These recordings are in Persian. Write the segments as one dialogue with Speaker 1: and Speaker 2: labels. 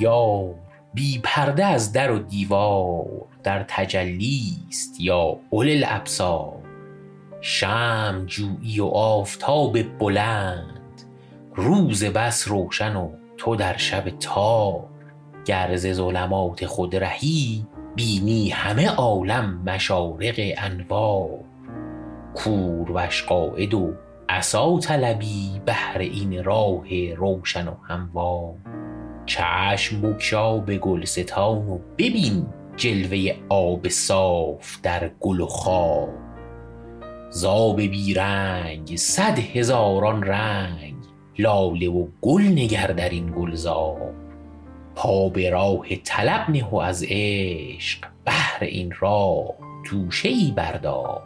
Speaker 1: یار بی پرده از در و دیوار در تجلیست یا اول الابصار. شمع جویی و آفتاب بلند روز بس روشن و تو در شب تار. گر ز ظلمات خود رهی بینی همه عالم مشارق انوار. کوروش قاید و عصا طلبی بهر این راه روشن و هموار. چشم بگشا به گلستان و ببین جلوه آب صاف در گل و خار ز آب بی رنگ صد هزاران رنگ لاله و گل نگر در این گلزار. پا به راه طلب نه و از عشق بهر این راه توشه ای بردار.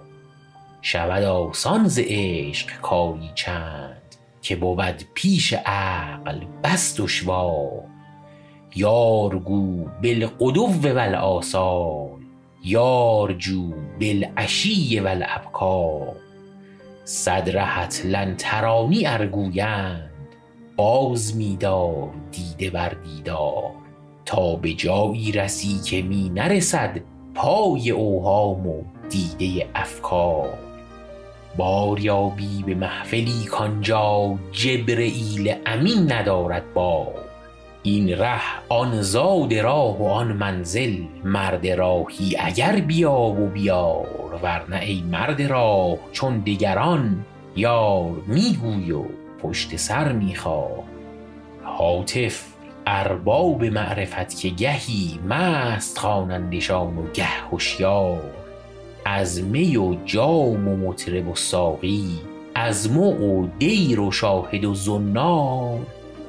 Speaker 1: شود آسان ز عشق کاری چند که بود پیش عقل بس دشوار. یار گو بالغدو و الآصال یار جو بالعشی و الابکار. صد رهت لن ترانی ار گویند باز می دار دیده بر دیدار. تا به جایی رسی که می نرسد پای اوهام و دیده افکار. بار یابی به محفلی کآنجا جبرییل امین ندارد بار. این ره آن زاد راه و آن منزل مرد راهی اگر بیاب و بیار ور نه ای مرد راه چون دگران یار می گوی و پشت سر می خار هاتف ارباب معرفت که گهی مست خوانندشان و گه هشیار. از می و جام و مطرب و ساقی از مغ و دیر و شاهد و زنار.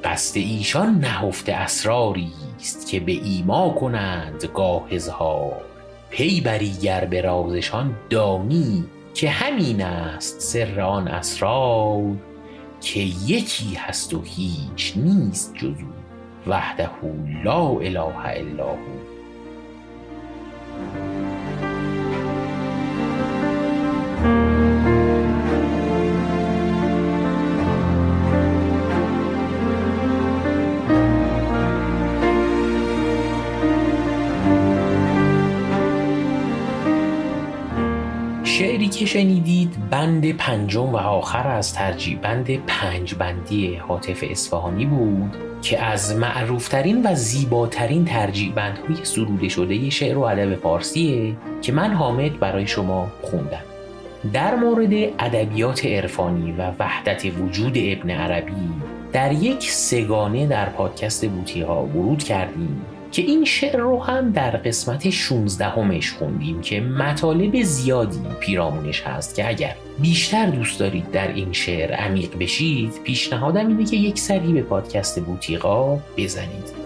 Speaker 1: قصد ایشان نهفته اسراریست که به ایما کنند گاه اظهار. پی بری گر به رازشان دانی که همین است سر آن اسرار که یکی هست و هیچ نیست جز او وحده لا اله الا هو. شعری که شنیدید بند پنجم و آخر از ترجیع بند پنج بندی هاتف اصفهانی بود که از معروفترین و زیباترین ترجیع بندهای سروده شده شعر و ادب فارسیه که من حامد برای شما خوندم. در مورد ادبیات عرفانی و وحدت وجود ابن عربی در یک سگانه در پادکست بوتیها ورود کردیم. که این شعر رو هم در قسمت 16 همش خوندیم که مطالب زیادی پیرامونش هست که اگر بیشتر دوست دارید در این شعر عمیق بشید پیشنهادم اینه که یک سری به پادکست بوتیقا بزنید.